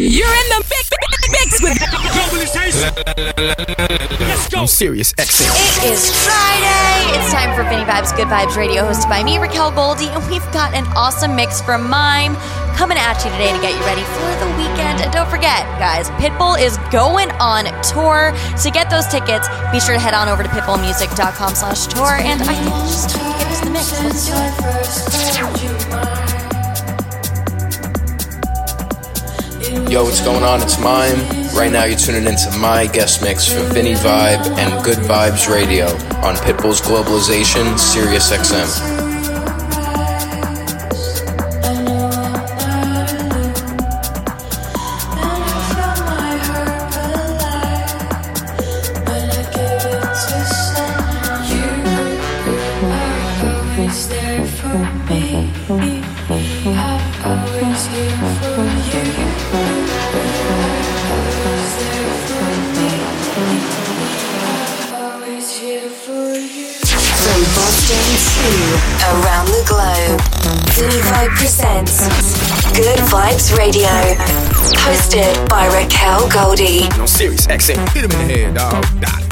You're in the mix, mix with Let's go. I'm serious. XM. It is Friday. It's time for Vinny Vibes Good Vibes Radio, hosted by me, Raquel Goldie, and we've got an awesome mix from Mime coming at you today to get you ready for the weekend. And don't forget, guys, Pitbull is going on tour. To get those tickets, be sure to head on over to pitbullmusic.com slash tour. And I think it's just time to get us the mix. Let's do it. Yo, what's going on? It's Mime. Right now, you're tuning into my guest mix for Vinny Vibe and Good Vibes Radio on Pitbull's Globalization, Sirius XM. Good Vibes Radio. Hosted by Raquel Goldie. On Sirius XM. Hit him in the head, dog. Dot.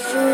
every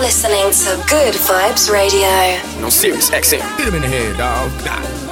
listening to Good Vibes Radio. No Sirius XM. Hit him in the head, dog.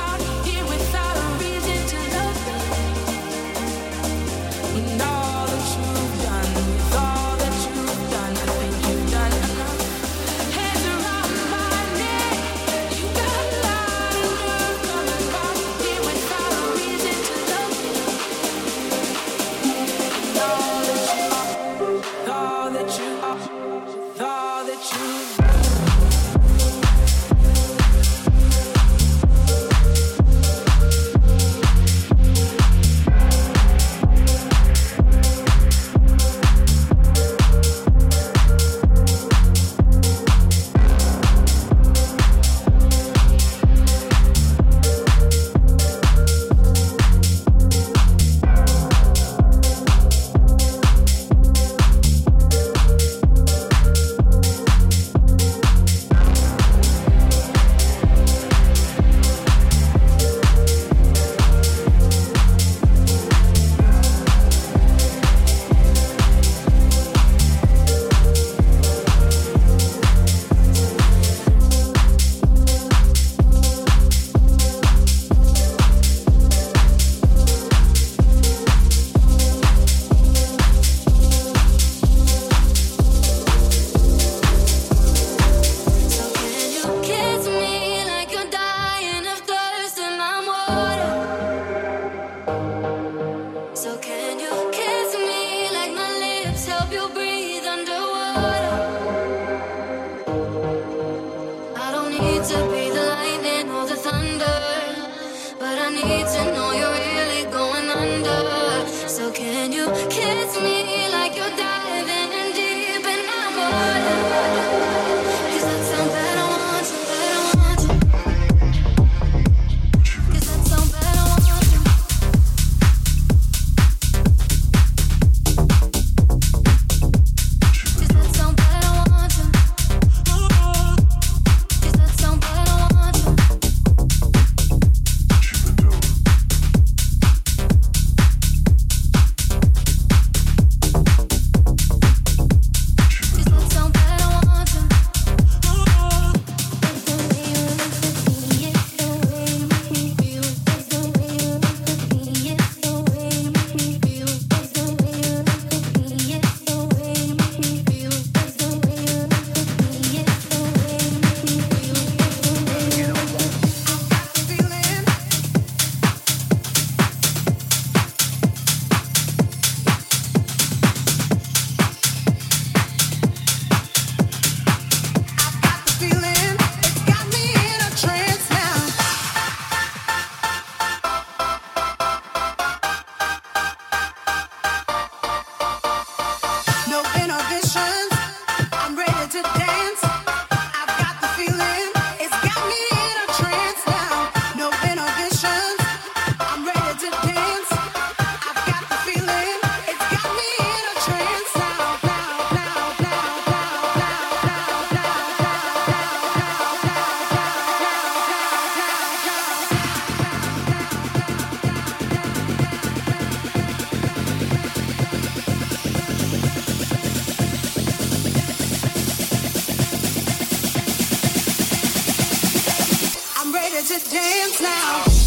to dance now.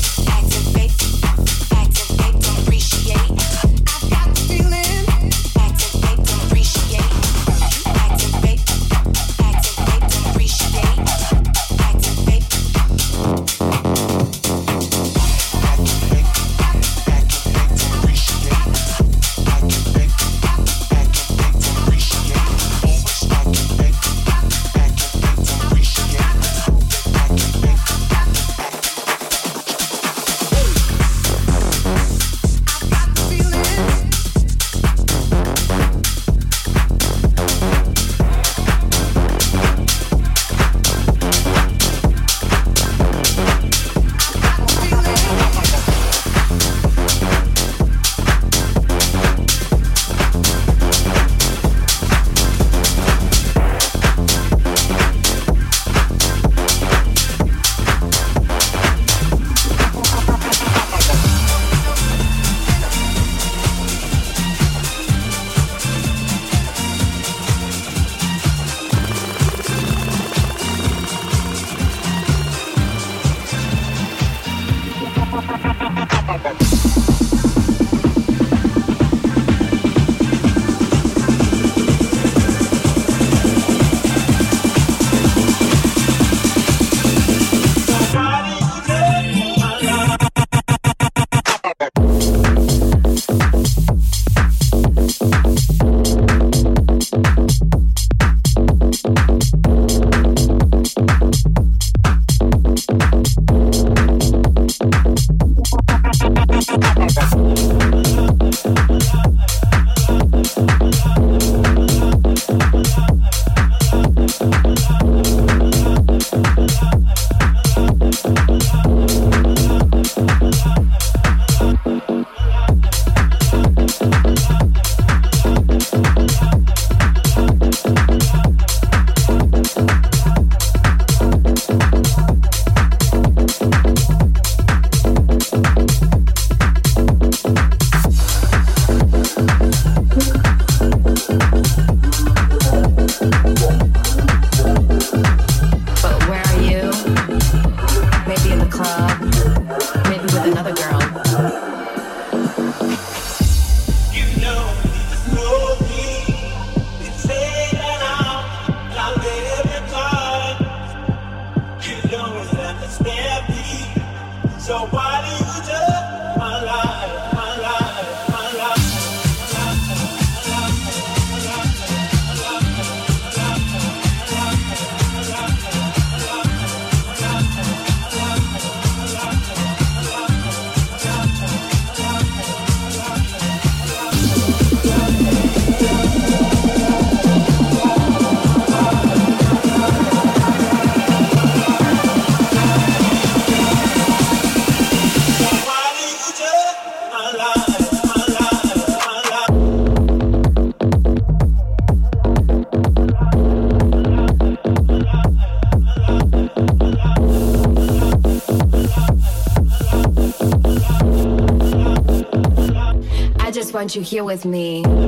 Want you here with me.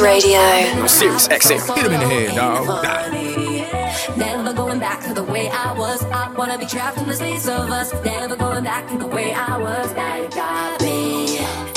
Radio. Sirius XM. Hit him in the head, dog. Never going back to the way I was. I wanna be trapped in the space of us. Never going back to the way I was. Now you got me.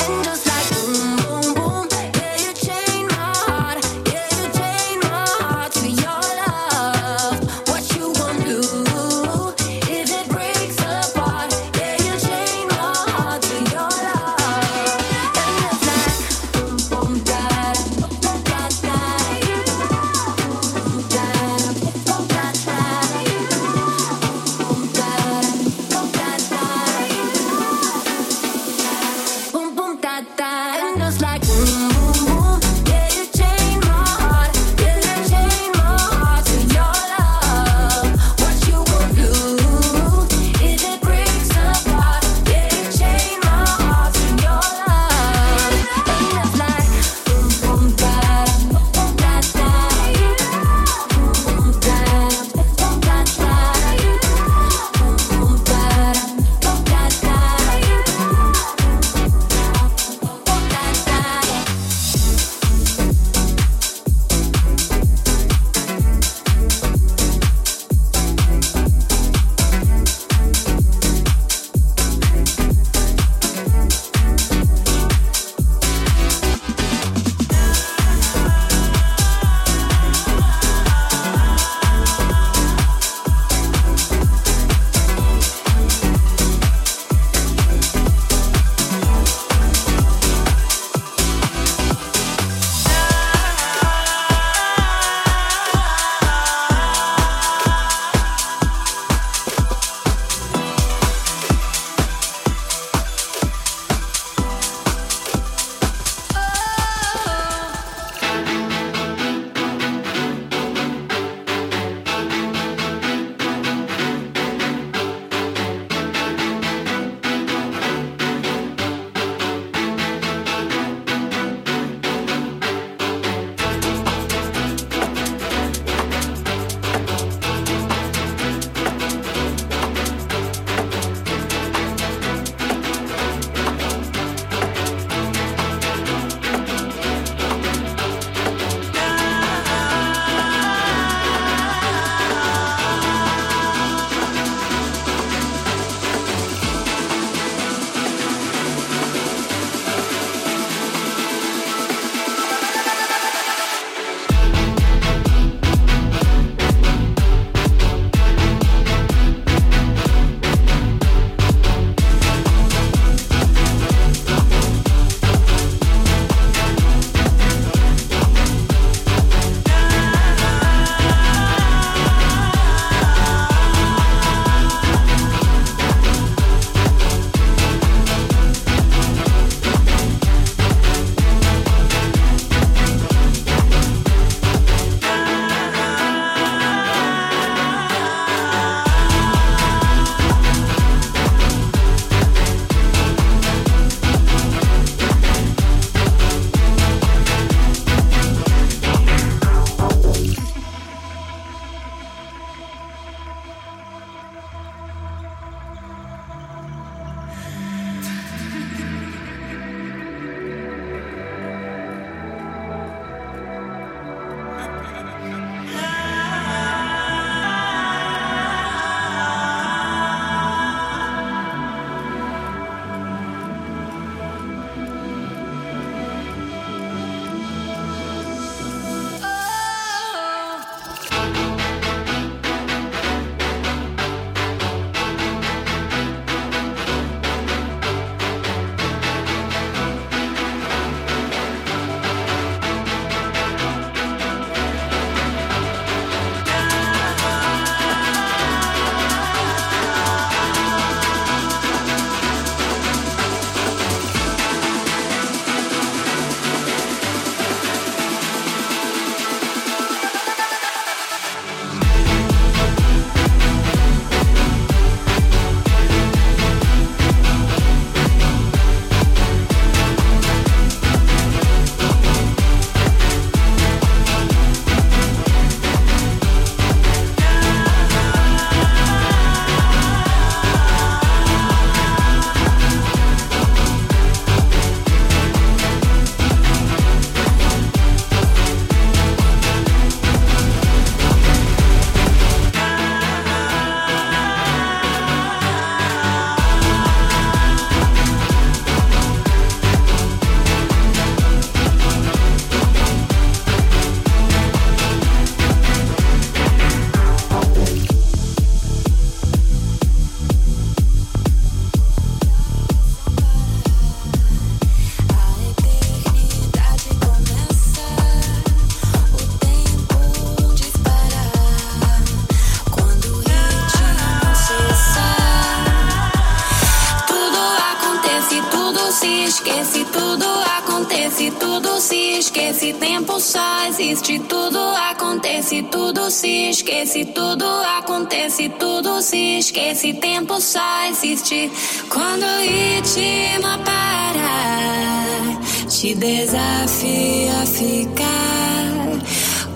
esse tempo só existe quando o ritmo para. Te desafio a ficar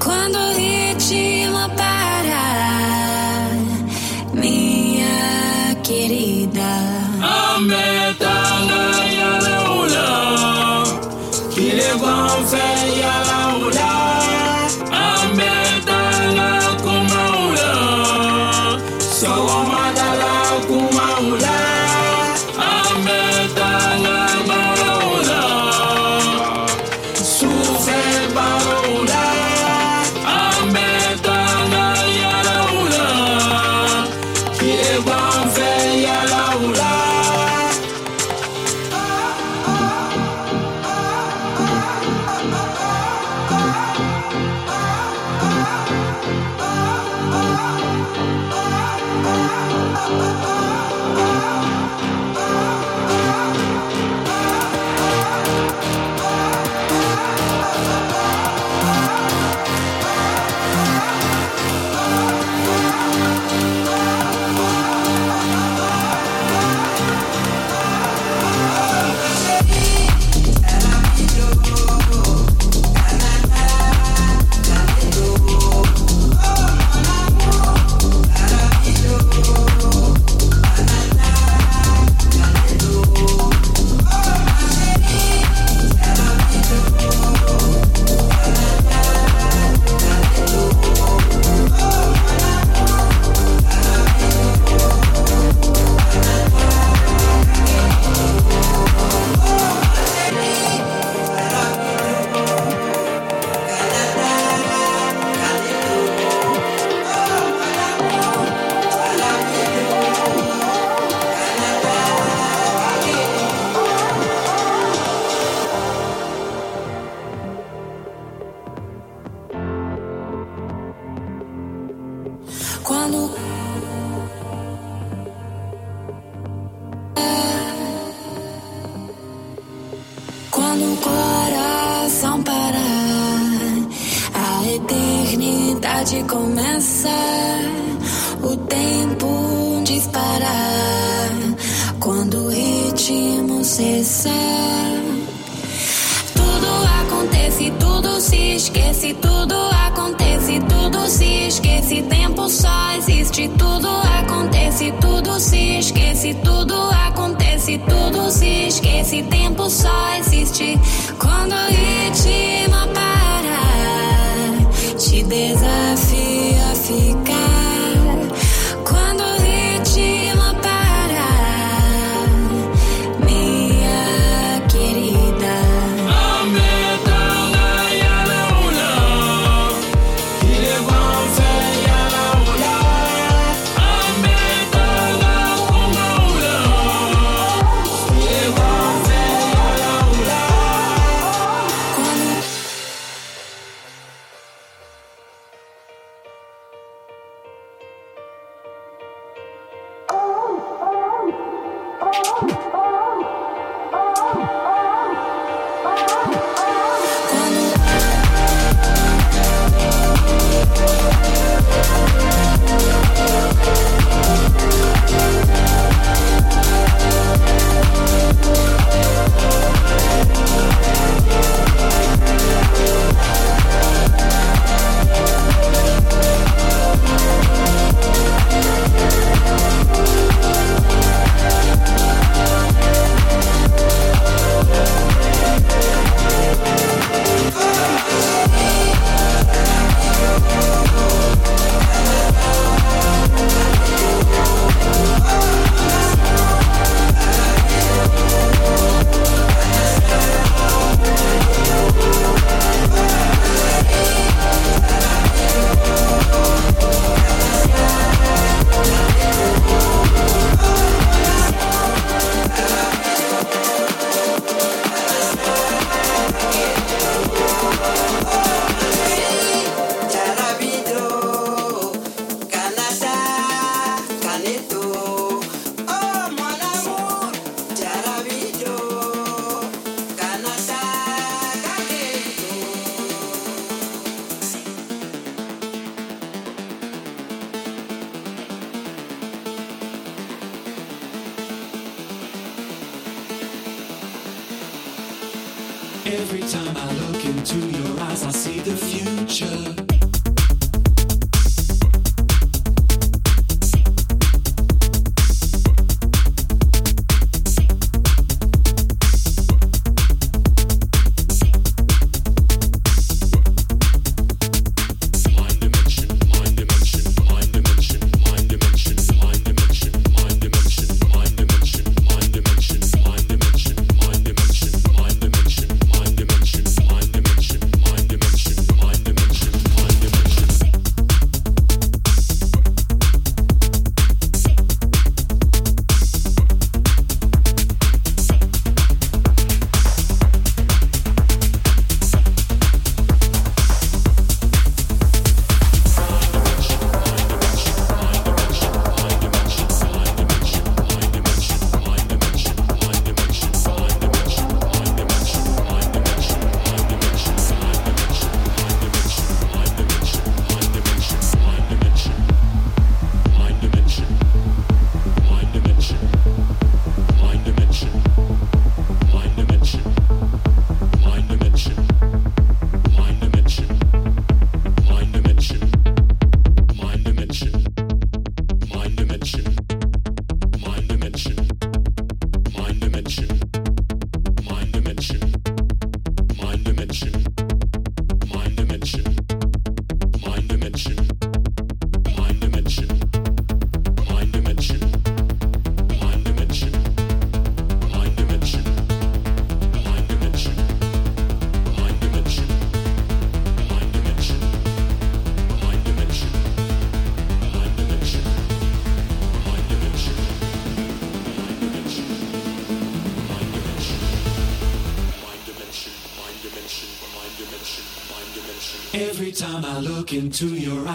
quando o ritmo para, minha querida. Aumenta. Esse tempo só existe, tudo acontece, tudo se esquece, tudo acontece, tudo se esquece. Tempo só existe.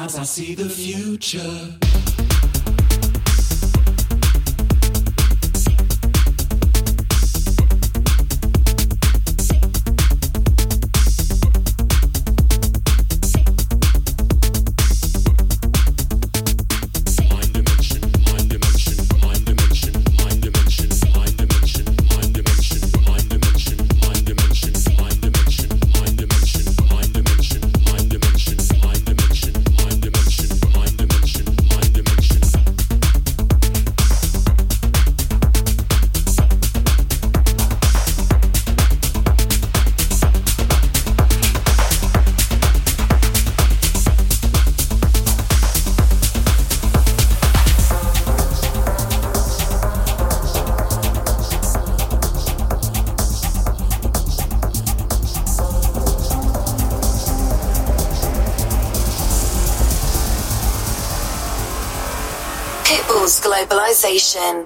Eyes, I see the future. Globalization.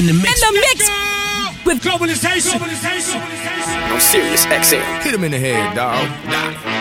in the mix. In the mix. With globalization. globalization. I'm Sirius, XM. Hit him in the head, dog. Nah.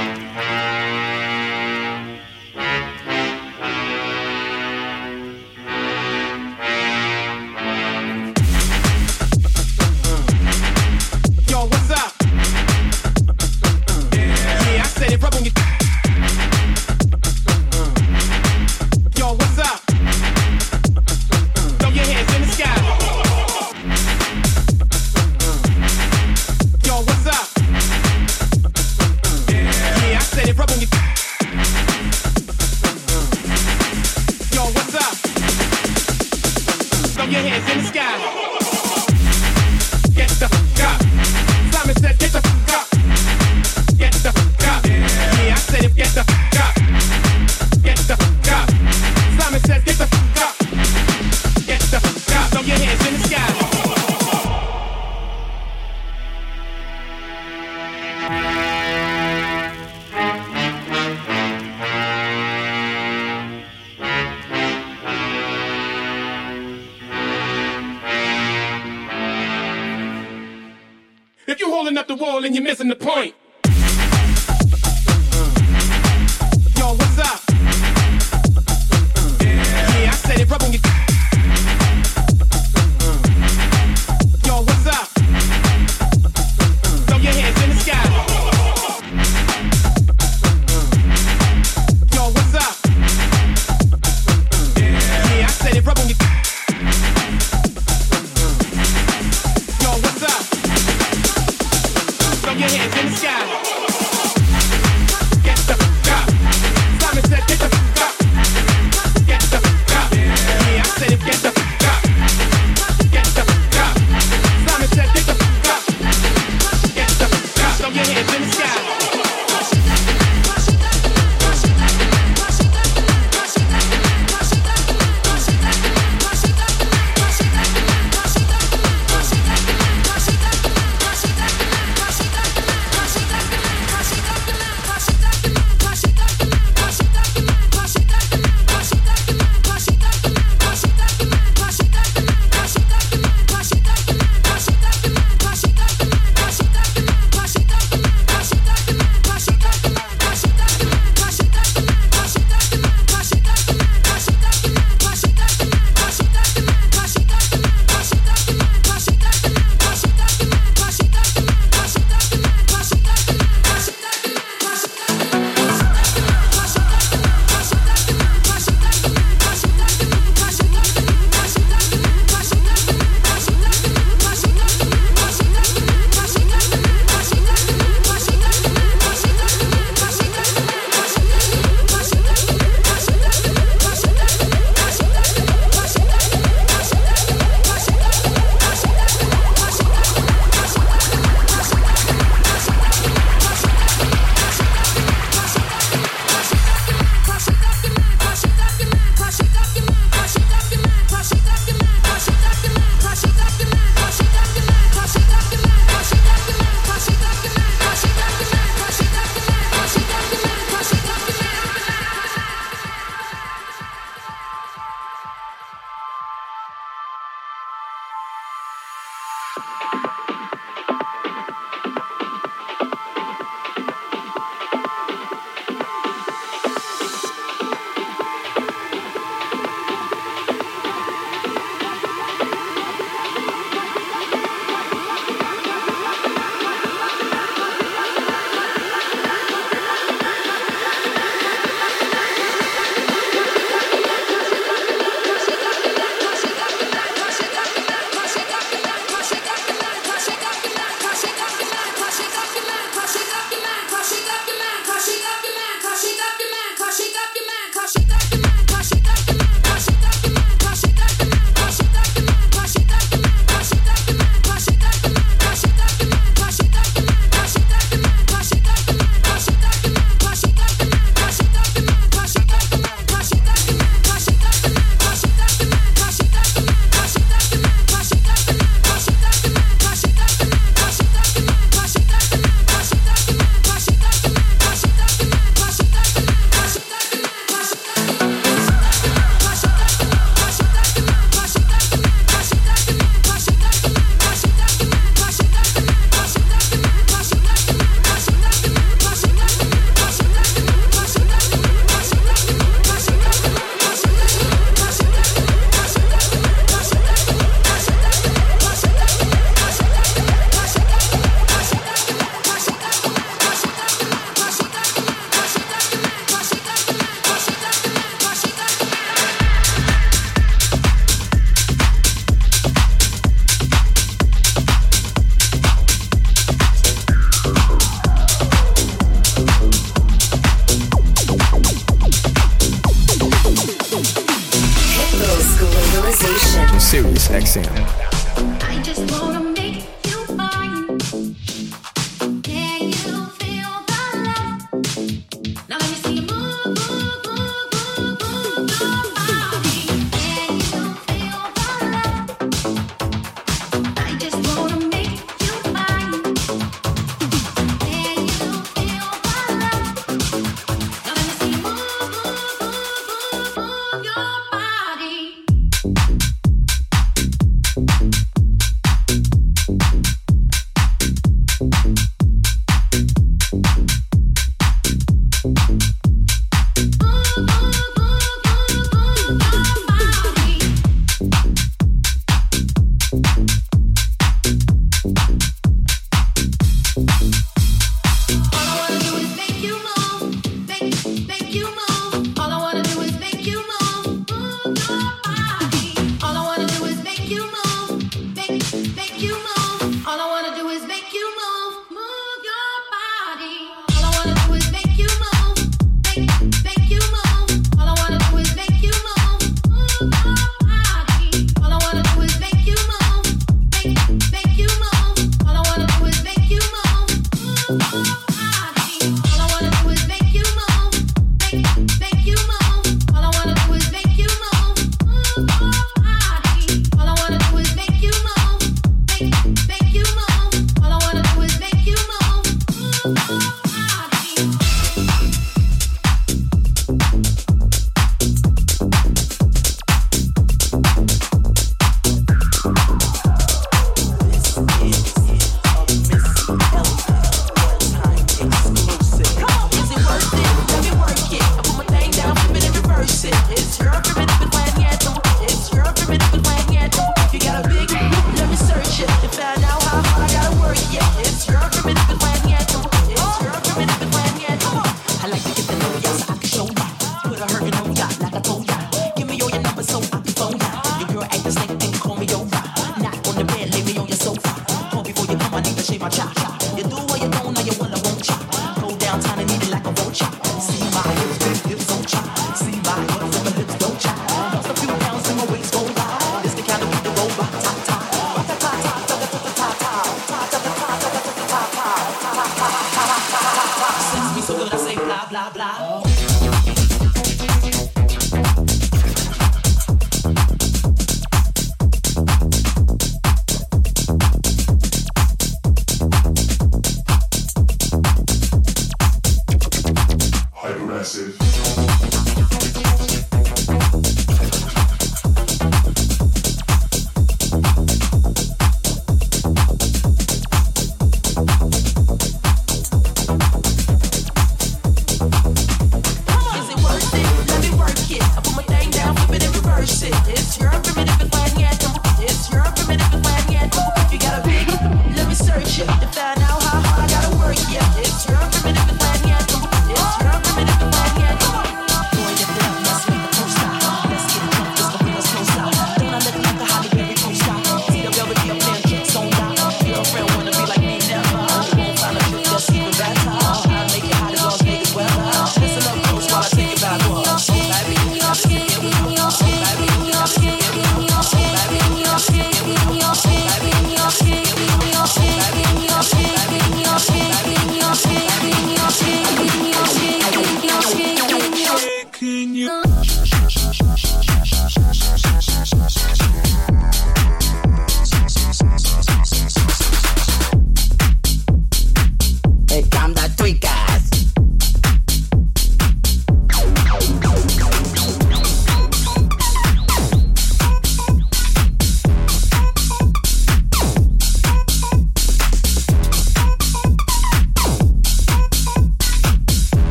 On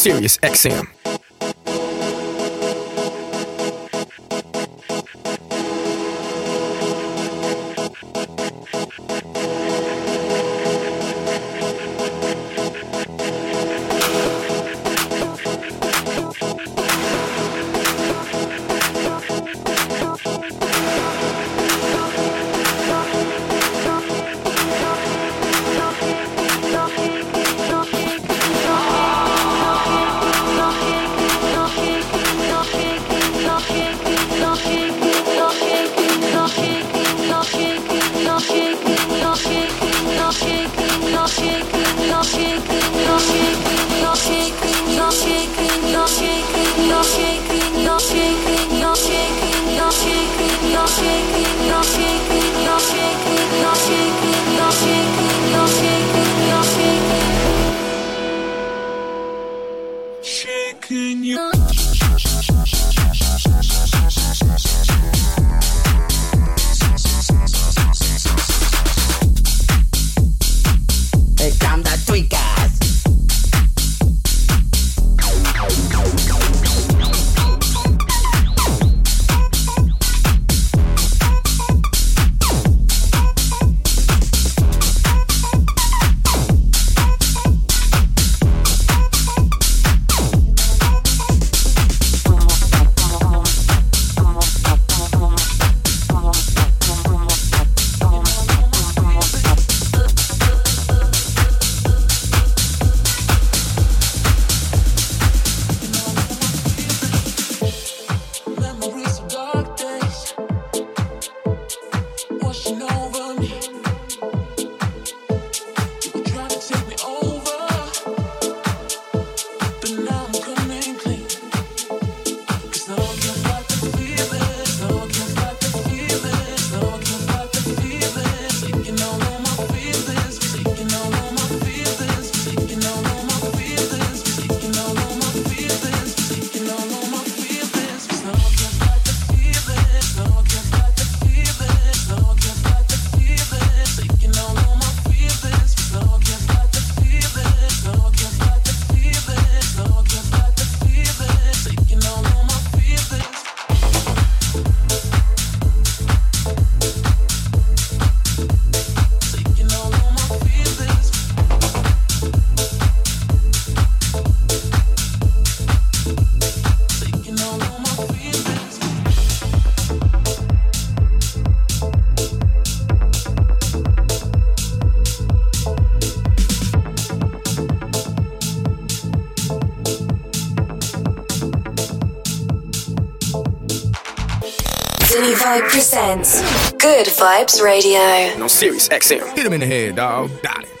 SiriusXM. sense. Good Vibes Radio. No Sirius XM. Hit him in the head, dog. Got it.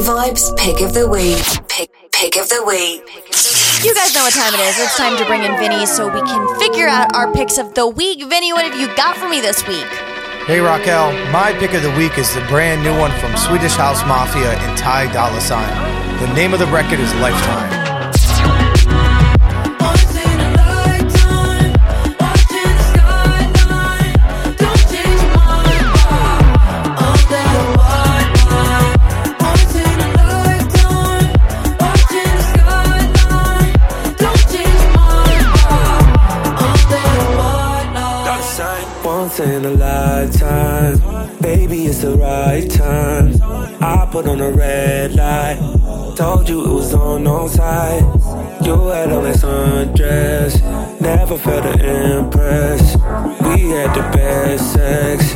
Vibes Pick of the Week. Pick, pick of the Week. You guys know what time it is. It's time to bring in Vinny so we can figure out our picks of the week. Vinny, what have you got for me this week? Hey Raquel, my pick of the week is the brand new one from Swedish House Mafia and Ty Dolla Sign. The name of the record is Lifetime. In a lifetime, baby, it's the right time. I put on a red light, told you it was on no side. You had on that sundress, never felt to impress. We had the best sex,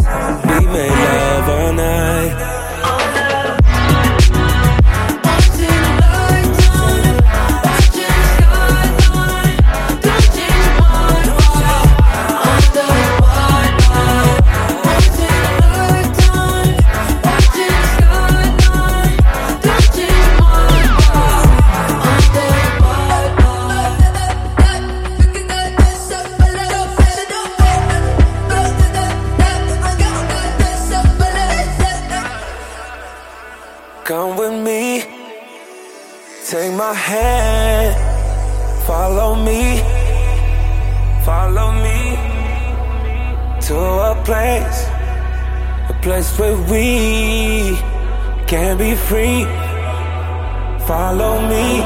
we can be free. Follow me.